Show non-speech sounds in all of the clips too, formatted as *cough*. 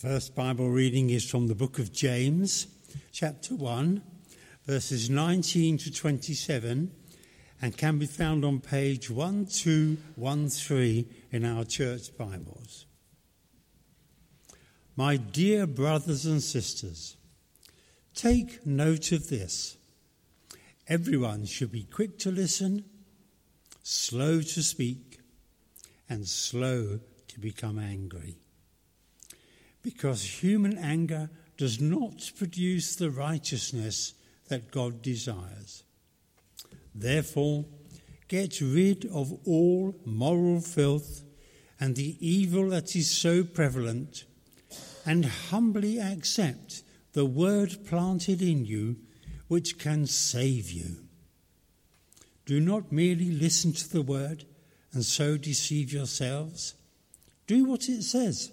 First Bible reading is from the book of James, chapter 1, verses 19 to 27, and can be found on page 1213 in our church Bibles. My dear brothers and sisters, take note of this. Everyone should be quick to listen, slow to speak, and slow to become angry. Because human anger does not produce the righteousness that God desires. Therefore, get rid of all moral filth and the evil that is so prevalent, and humbly accept the word planted in you which can save you. Do not merely listen to the word and so deceive yourselves. Do what it says.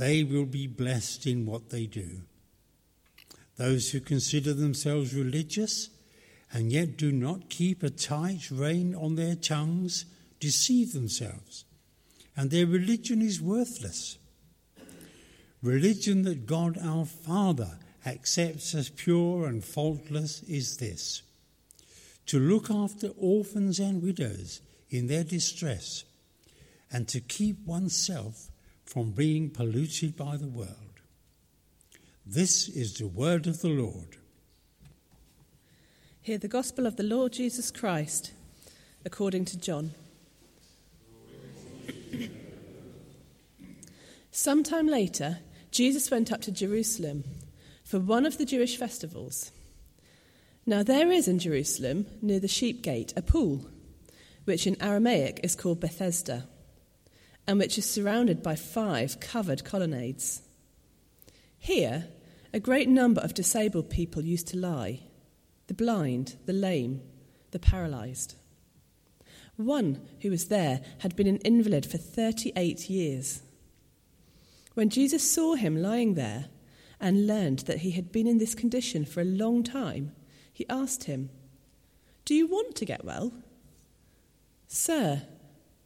they will be blessed in what they do. Those who consider themselves religious and yet do not keep a tight rein on their tongues deceive themselves, and their religion is worthless. Religion that God our Father accepts as pure and faultless is this to look after orphans and widows in their distress, and to keep oneself from being polluted by the world. This is the word of the Lord. Hear the gospel of the Lord Jesus Christ according to John. Sometime later, Jesus went up to Jerusalem for one of the Jewish festivals. Now, there is in Jerusalem, near the sheep gate, a pool, which in Aramaic is called Bethesda, and which is surrounded by five covered colonnades. Here, a great number of disabled people used to lie the blind, the lame, the paralyzed. One who was there had been an invalid for 38 years. When Jesus saw him lying there and learned that he had been in this condition for a long time, he asked him, Do you want to get well? Sir,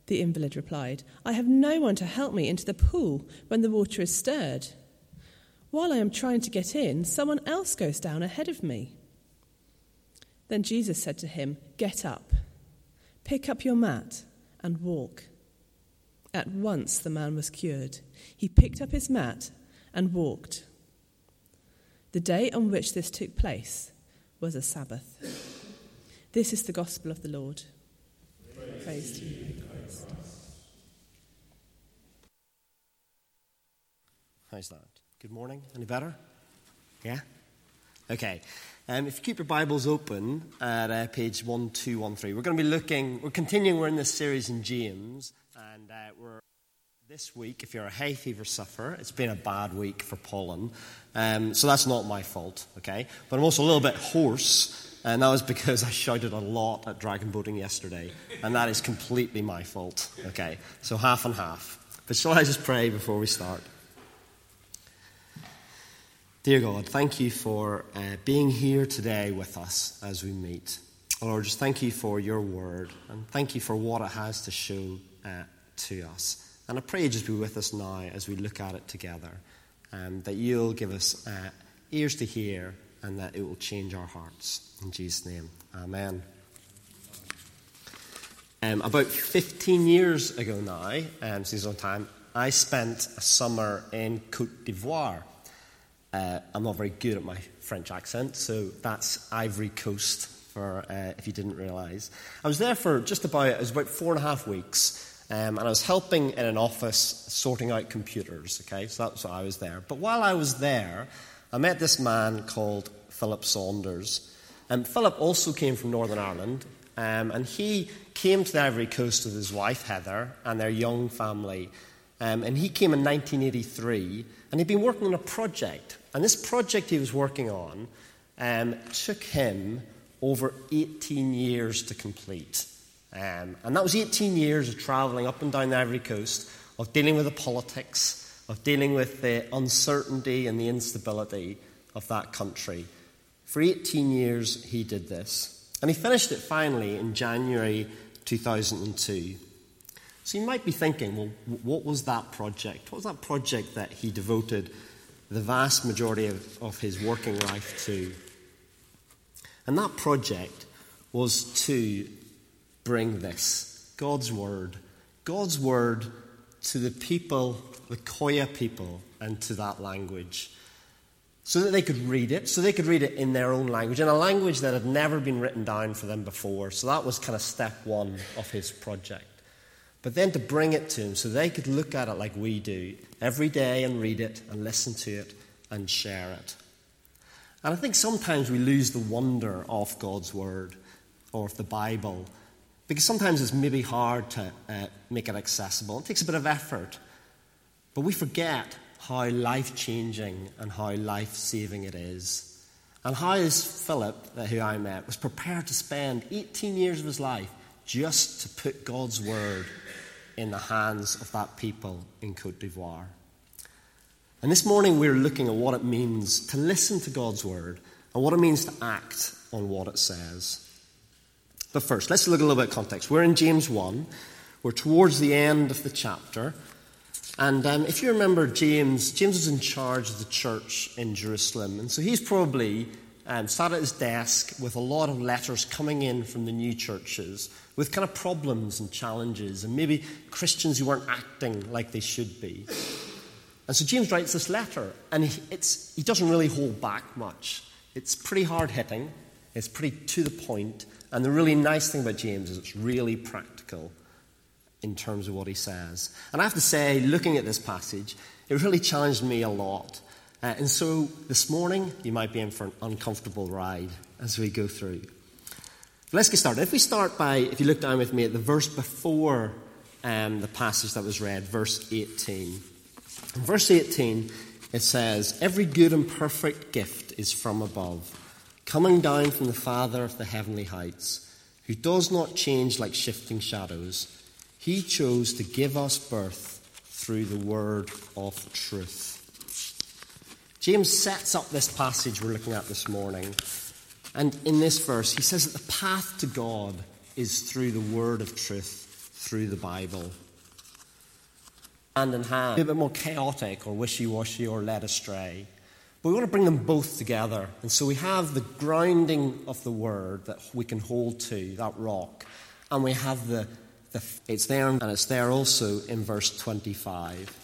the invalid replied, I have no one to help me into the pool when the water is stirred. While I am trying to get in, someone else goes down ahead of me. Then Jesus said to him, Get up, pick up your mat, and walk. At once the man was cured. He picked up his mat and walked. The day on which this took place was a Sabbath. This is the gospel of the Lord. Praise, Praise to you, How's that? Good morning. Any better? Yeah? Okay. Um, if you keep your Bibles open at uh, page 1213, we're going to be looking, we're continuing, we're in this series in James, and uh, we're this week, if you're a hay fever sufferer, it's been a bad week for pollen. Um, so that's not my fault, okay? But I'm also a little bit hoarse, and that was because I shouted a lot at dragon boating yesterday, and that is completely my fault, okay? So half and half. But shall I just pray before we start? Dear God, thank you for uh, being here today with us as we meet. Lord, just thank you for your word and thank you for what it has to show uh, to us. And I pray you just be with us now as we look at it together, and that you'll give us uh, ears to hear and that it will change our hearts. In Jesus' name, amen. Um, about 15 years ago now, um, since long time, I spent a summer in Cote d'Ivoire. Uh, I'm not very good at my French accent, so that's Ivory Coast, for uh, if you didn't realise. I was there for just about, it was about four and a half weeks, um, and I was helping in an office sorting out computers, okay? So that's why I was there. But while I was there, I met this man called Philip Saunders. And Philip also came from Northern Ireland, um, and he came to the Ivory Coast with his wife Heather and their young family Um, and he came in 1983, and he'd been working on a project. And this project he was working on um, took him over 18 years to complete. Um, and that was 18 years of traveling up and down the Ivory Coast, of dealing with the politics, of dealing with the uncertainty and the instability of that country. For 18 years, he did this. And he finished it finally in January 2002. So you might be thinking, well, what was that project? What was that project that he devoted the vast majority of, of his working life to? And that project was to bring this God's Word, God's Word to the people, the Koya people, and to that language. So that they could read it, so they could read it in their own language, in a language that had never been written down for them before. So that was kind of step one of his project. But then to bring it to them so they could look at it like we do every day and read it and listen to it and share it. And I think sometimes we lose the wonder of God's Word or of the Bible because sometimes it's maybe hard to uh, make it accessible. It takes a bit of effort. But we forget how life changing and how life saving it is. And how is Philip, uh, who I met, was prepared to spend 18 years of his life just to put God's word in the hands of that people in Cote d'Ivoire. And this morning we're looking at what it means to listen to God's word and what it means to act on what it says. But first, let's look a little bit of context. We're in James 1. We're towards the end of the chapter. And um, if you remember James, James was in charge of the church in Jerusalem. And so he's probably um, sat at his desk with a lot of letters coming in from the new churches with kind of problems and challenges, and maybe Christians who weren't acting like they should be. And so James writes this letter, and he, he doesn't really hold back much. It's pretty hard hitting, it's pretty to the point, and the really nice thing about James is it's really practical in terms of what he says. And I have to say, looking at this passage, it really challenged me a lot. Uh, and so this morning, you might be in for an uncomfortable ride as we go through. Let's get started. If we start by, if you look down with me at the verse before um, the passage that was read, verse 18. In verse 18, it says, Every good and perfect gift is from above coming down from the Father of the heavenly heights, who does not change like shifting shadows. He chose to give us birth through the word of truth. James sets up this passage we're looking at this morning. And in this verse, he says that the path to God is through the word of truth, through the Bible. Hand in hand, a bit more chaotic or wishy washy or led astray. But we want to bring them both together. And so we have the grounding of the word that we can hold to, that rock. And we have the, the it's there and it's there also in verse 25.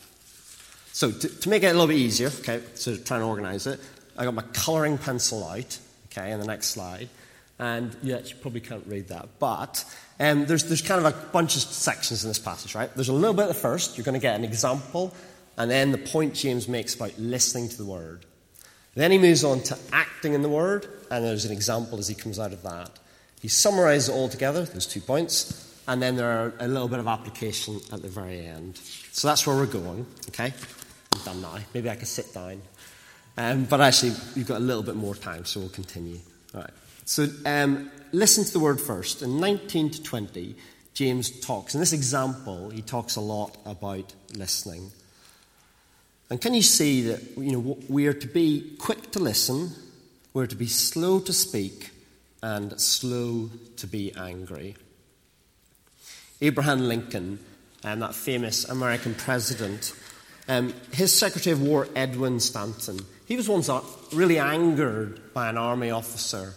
So to, to make it a little bit easier, okay, so try and organize it, I got my coloring pencil out, okay, in the next slide. And yeah, you probably can't read that. But um, there's, there's kind of a bunch of sections in this passage, right? There's a little bit at the first, you're going to get an example, and then the point James makes about listening to the word. Then he moves on to acting in the word, and there's an example as he comes out of that. He summarizes it all together, those two points, and then there are a little bit of application at the very end. So that's where we're going, okay? I'm done now. Maybe I can sit down. Um, but actually, you've got a little bit more time, so we'll continue. All right. So um, listen to the word first. In 19 to 20, James talks. In this example, he talks a lot about listening. And can you see that you know, we are to be quick to listen, we're to be slow to speak, and slow to be angry? Abraham Lincoln, um, that famous American president, um, his Secretary of War, Edwin Stanton, he was once really angered by an army officer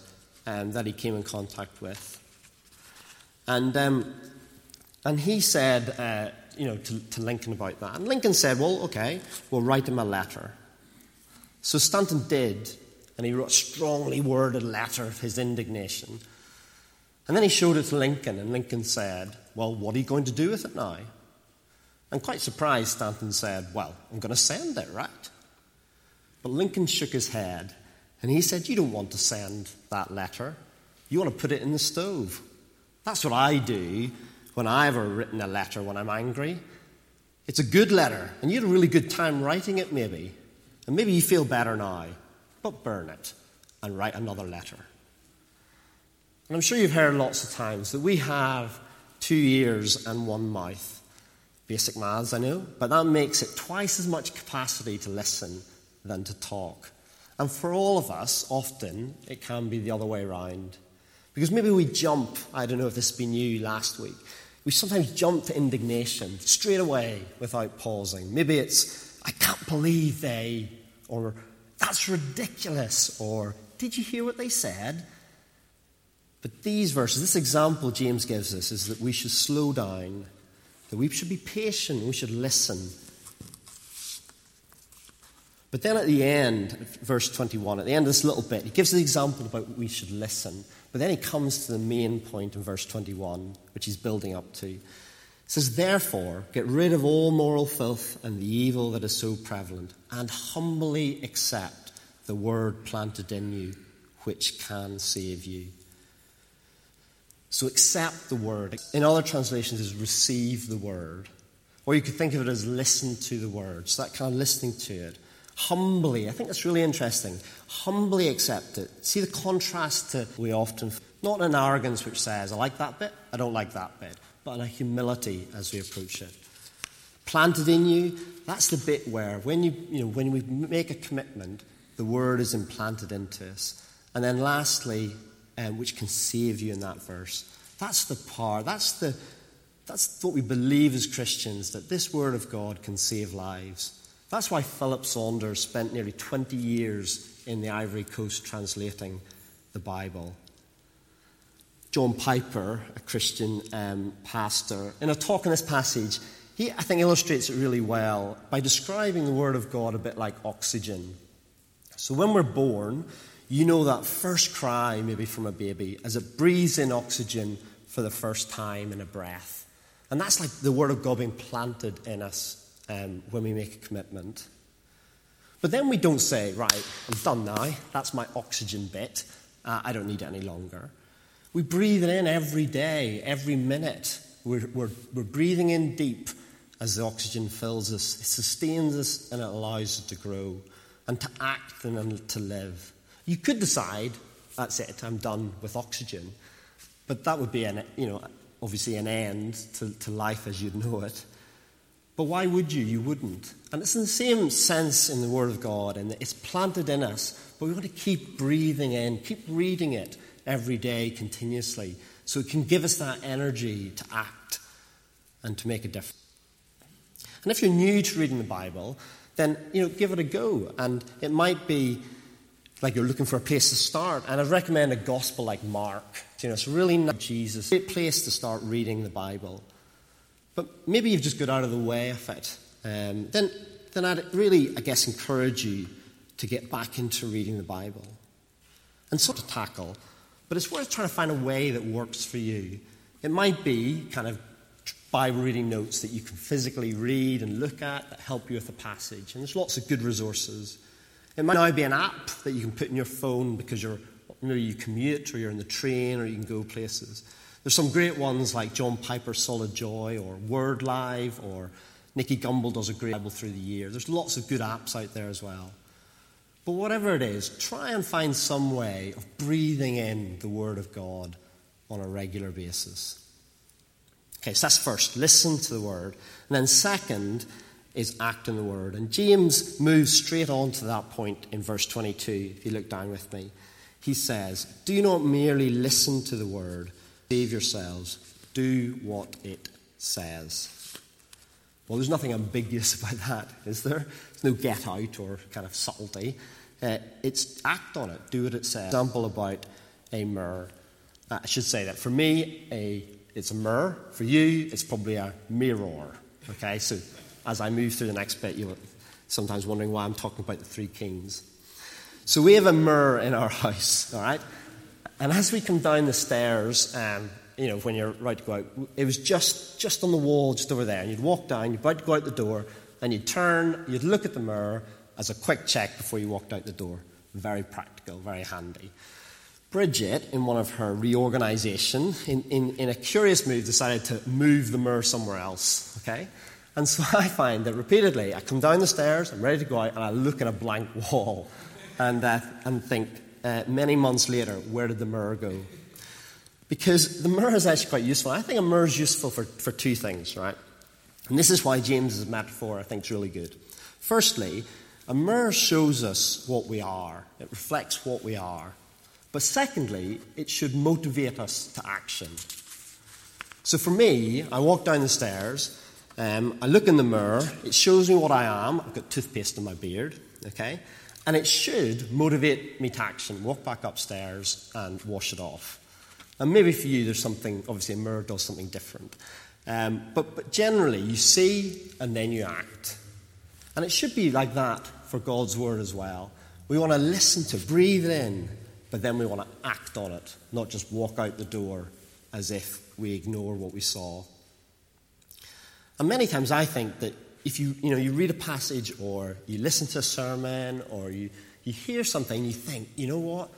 um, that he came in contact with. And, um, and he said, uh, you know, to, to Lincoln about that. And Lincoln said, well, okay, we'll write him a letter. So Stanton did, and he wrote a strongly worded letter of his indignation. And then he showed it to Lincoln, and Lincoln said, Well, what are you going to do with it now? And quite surprised, Stanton said, Well, I'm going to send it, right? But Lincoln shook his head, and he said, You don't want to send that letter. You want to put it in the stove. That's what I do when I've ever written a letter when I'm angry. It's a good letter, and you had a really good time writing it, maybe. And maybe you feel better now, but burn it and write another letter. And I'm sure you've heard lots of times that we have two ears and one mouth. Basic maths, I know, but that makes it twice as much capacity to listen than to talk. And for all of us, often it can be the other way around. Because maybe we jump, I don't know if this has been you last week, we sometimes jump to indignation straight away without pausing. Maybe it's, I can't believe they, or that's ridiculous, or did you hear what they said? But these verses, this example James gives us, is that we should slow down, that we should be patient, we should listen. But then at the end, verse 21, at the end of this little bit, he gives the example about we should listen. But then he comes to the main point in verse 21, which he's building up to. It says, Therefore, get rid of all moral filth and the evil that is so prevalent, and humbly accept the word planted in you, which can save you. So accept the word. In other translations, is receive the word. Or you could think of it as listen to the word. So that kind of listening to it. Humbly, I think that's really interesting. Humbly accept it. See the contrast to we often, not an arrogance which says, I like that bit, I don't like that bit, but a humility as we approach it. Planted in you, that's the bit where when, you, you know, when we make a commitment, the word is implanted into us. And then lastly, um, which can save you in that verse. That's the power, that's, the, that's what we believe as Christians, that this word of God can save lives. That's why Philip Saunders spent nearly 20 years in the Ivory Coast translating the Bible. John Piper, a Christian um, pastor, in a talk on this passage, he, I think, illustrates it really well by describing the Word of God a bit like oxygen. So when we're born, you know that first cry, maybe from a baby, as it breathes in oxygen for the first time in a breath. And that's like the Word of God being planted in us um, when we make a commitment. But then we don't say, right, I'm done now. That's my oxygen bit. Uh, I don't need it any longer. We breathe it in every day, every minute. We're, we're, we're breathing in deep as the oxygen fills us. It sustains us and it allows us to grow and to act and to live. You could decide, that's it, I'm done with oxygen. But that would be, an, you know, obviously an end to, to life as you'd know it. But why would you? You wouldn't. And it's in the same sense in the Word of God, and it's planted in us, but we want to keep breathing in, keep reading it every day continuously, so it can give us that energy to act and to make a difference. And if you're new to reading the Bible, then you know, give it a go. And it might be like you're looking for a place to start. And I'd recommend a gospel like Mark. You know, it's really not Jesus. Great place to start reading the Bible. But maybe you've just got out of the way of it. Um, then, then I'd really, I guess, encourage you to get back into reading the Bible and sort of tackle. But it's worth trying to find a way that works for you. It might be kind of Bible reading notes that you can physically read and look at that help you with the passage. And there's lots of good resources. It might now be an app that you can put in your phone because you're, maybe you commute or you're in the train or you can go places. There's some great ones like John Piper's Solid Joy or Word Live or Nicky Gumbel does a great Bible through the year. There's lots of good apps out there as well. But whatever it is, try and find some way of breathing in the Word of God on a regular basis. Okay, so that's first, listen to the Word. And then second is act in the Word. And James moves straight on to that point in verse 22, if you look down with me. He says, Do not merely listen to the Word Save yourselves. Do what it says. Well, there's nothing ambiguous *laughs* about that, is there? There's no get out or kind of subtlety. Uh, it's act on it. Do what it says. Example about a mirror. Uh, I should say that for me, a, it's a mirror. For you, it's probably a mirror. Okay, so as I move through the next bit, you're sometimes wondering why I'm talking about the three kings. So we have a mirror in our *laughs* house, all right? And as we come down the stairs, um, you know, when you're right to go out, it was just, just on the wall, just over there. And you'd walk down, you'd about to go out the door, and you'd turn, you'd look at the mirror as a quick check before you walked out the door. Very practical, very handy. Bridget, in one of her reorganization, in, in, in a curious move, decided to move the mirror somewhere else, okay? And so *laughs* I find that repeatedly I come down the stairs, I'm ready to go out, and I look at a blank *laughs* wall and, uh, and think, uh, many months later, where did the mirror go? Because the mirror is actually quite useful. I think a mirror is useful for, for two things, right? And this is why James's metaphor I think is really good. Firstly, a mirror shows us what we are, it reflects what we are. But secondly, it should motivate us to action. So for me, I walk down the stairs, um, I look in the mirror, it shows me what I am. I've got toothpaste in my beard, okay? And it should motivate me to action. Walk back upstairs and wash it off. And maybe for you, there's something, obviously, a mirror does something different. Um, but, but generally, you see and then you act. And it should be like that for God's word as well. We want to listen to, breathe in, but then we want to act on it, not just walk out the door as if we ignore what we saw. And many times I think that if you, you, know, you read a passage or you listen to a sermon or you, you hear something, you think, you know what?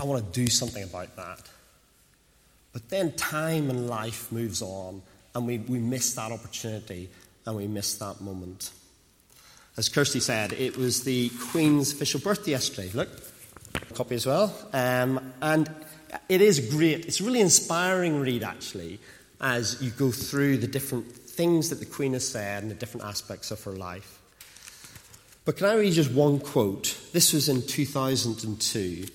I want to do something about that. But then time and life moves on and we, we miss that opportunity and we miss that moment. As Kirsty said, it was the Queen's official birthday yesterday. Look, copy as well. Um, and it is great. It's a really inspiring read, actually, as you go through the different things that the Queen has said and the different aspects of her life. But can I read just one quote? This was in 2002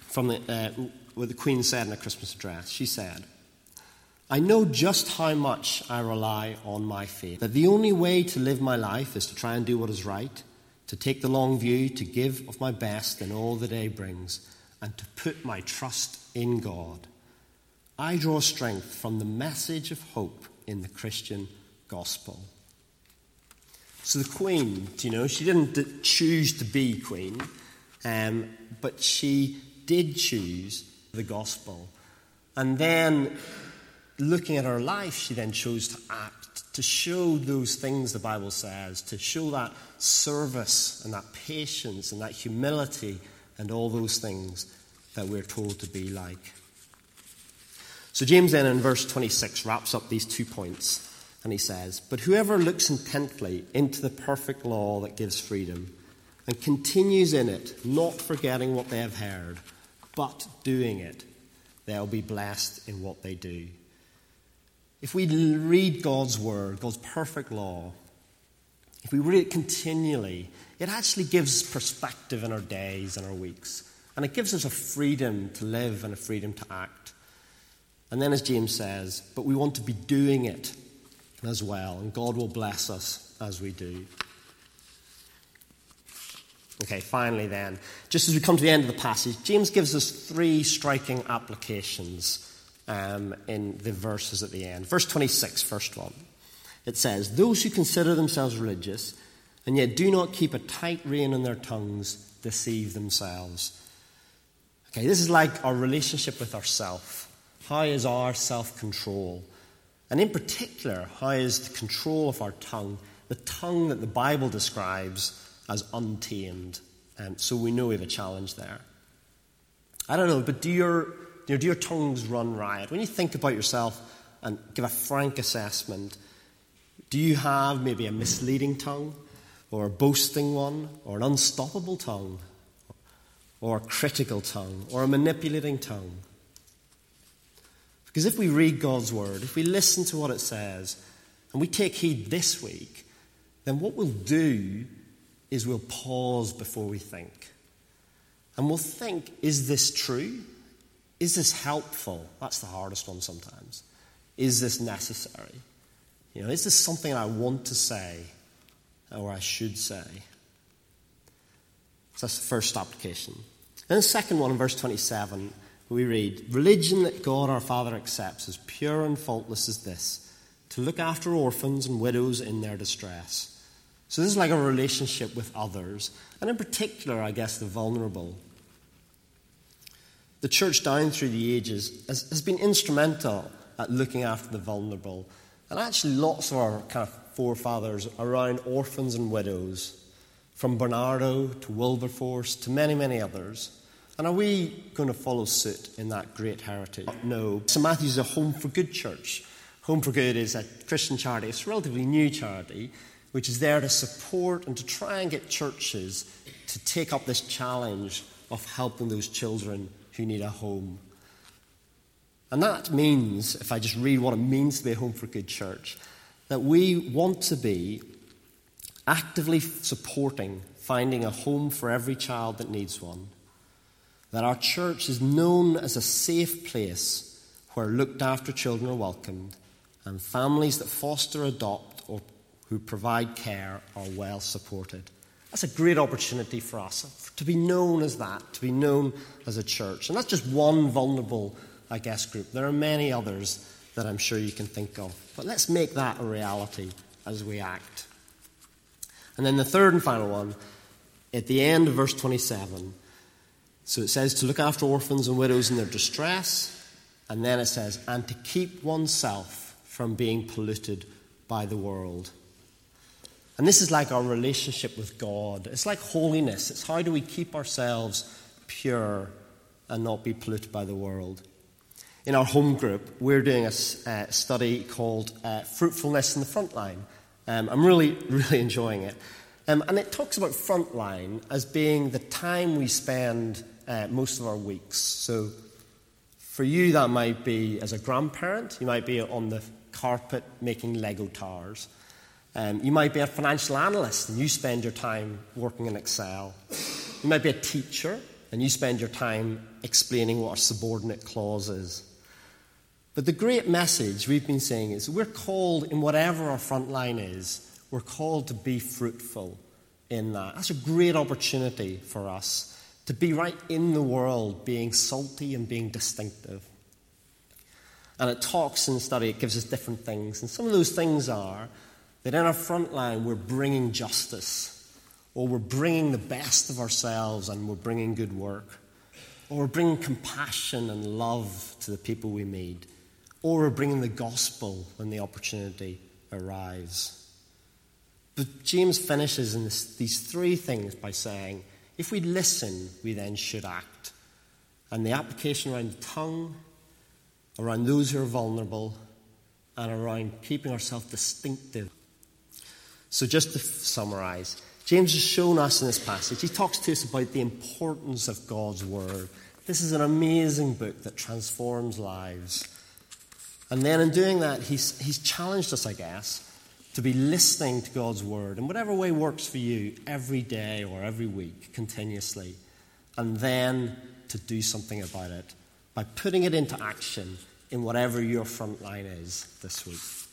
from the, uh, what the Queen said in a Christmas address. She said, I know just how much I rely on my faith, that the only way to live my life is to try and do what is right, to take the long view, to give of my best in all the day brings, and to put my trust in God. I draw strength from the message of hope in the Christian gospel. So the Queen, you know, she didn't choose to be Queen, um, but she did choose the gospel. And then looking at her life, she then chose to act, to show those things the Bible says, to show that service and that patience and that humility and all those things that we're told to be like. So, James then in verse 26 wraps up these two points and he says, But whoever looks intently into the perfect law that gives freedom and continues in it, not forgetting what they have heard, but doing it, they'll be blessed in what they do. If we read God's word, God's perfect law, if we read it continually, it actually gives perspective in our days and our weeks. And it gives us a freedom to live and a freedom to act. And then, as James says, but we want to be doing it as well, and God will bless us as we do. Okay, finally, then, just as we come to the end of the passage, James gives us three striking applications um, in the verses at the end. Verse 26, first one. It says, Those who consider themselves religious and yet do not keep a tight rein on their tongues deceive themselves. Okay, this is like our relationship with ourself. How is our self control? And in particular, how is the control of our tongue, the tongue that the Bible describes as untamed? And so we know we have a challenge there. I don't know, but do your you know, do your tongues run riot? When you think about yourself and give a frank assessment, do you have maybe a misleading tongue, or a boasting one, or an unstoppable tongue, or a critical tongue, or a manipulating tongue? Because if we read God's word, if we listen to what it says, and we take heed this week, then what we'll do is we'll pause before we think. And we'll think, is this true? Is this helpful? That's the hardest one sometimes. Is this necessary? You know, is this something I want to say or I should say? So that's the first application. Then the second one in verse 27, we read Religion that God our Father accepts as pure and faultless as this to look after orphans and widows in their distress. So this is like a relationship with others, and in particular, I guess, the vulnerable the church down through the ages has, has been instrumental at looking after the vulnerable. And actually, lots of our kind of forefathers around orphans and widows, from Barnardo to Wilberforce to many, many others. And are we going to follow suit in that great heritage? Uh, no. St. Matthew's is a home for good church, Home for Good is a Christian charity, it's a relatively new charity, which is there to support and to try and get churches to take up this challenge of helping those children who need a home. And that means, if I just read what it means to be a Home for Good church, that we want to be actively supporting finding a home for every child that needs one. That our church is known as a safe place where looked after children are welcomed and families that foster, adopt, or who provide care are well supported. That's a great opportunity for us to be known as that, to be known as a church. And that's just one vulnerable, I guess, group. There are many others that I'm sure you can think of. But let's make that a reality as we act. And then the third and final one, at the end of verse 27, so it says to look after orphans and widows in their distress, and then it says, and to keep oneself from being polluted by the world. And this is like our relationship with God. It's like holiness. It's how do we keep ourselves pure and not be polluted by the world. In our home group, we're doing a uh, study called uh, Fruitfulness in the Frontline. Um, I'm really, *laughs* really enjoying it. Um, and it talks about frontline as being the time we spend uh, most of our weeks. So for you, that might be as a grandparent, you might be on the carpet making Lego towers. Um, you might be a financial analyst and you spend your time working in Excel. You might be a teacher and you spend your time explaining what a subordinate clause is. But the great message we've been saying is we're called, in whatever our front line is, we're called to be fruitful in that. That's a great opportunity for us to be right in the world, being salty and being distinctive. And it talks in study, it gives us different things. And some of those things are that in our front line, we're bringing justice, or we're bringing the best of ourselves and we're bringing good work, or we're bringing compassion and love to the people we meet, or we're bringing the gospel when the opportunity arrives. But James finishes in this, these three things by saying, if we listen, we then should act. And the application around the tongue, around those who are vulnerable, and around keeping ourselves distinctive. So, just to summarize, James has shown us in this passage, he talks to us about the importance of God's Word. This is an amazing book that transforms lives. And then in doing that, he's, he's challenged us, I guess, to be listening to God's Word in whatever way works for you every day or every week, continuously. And then to do something about it by putting it into action in whatever your front line is this week.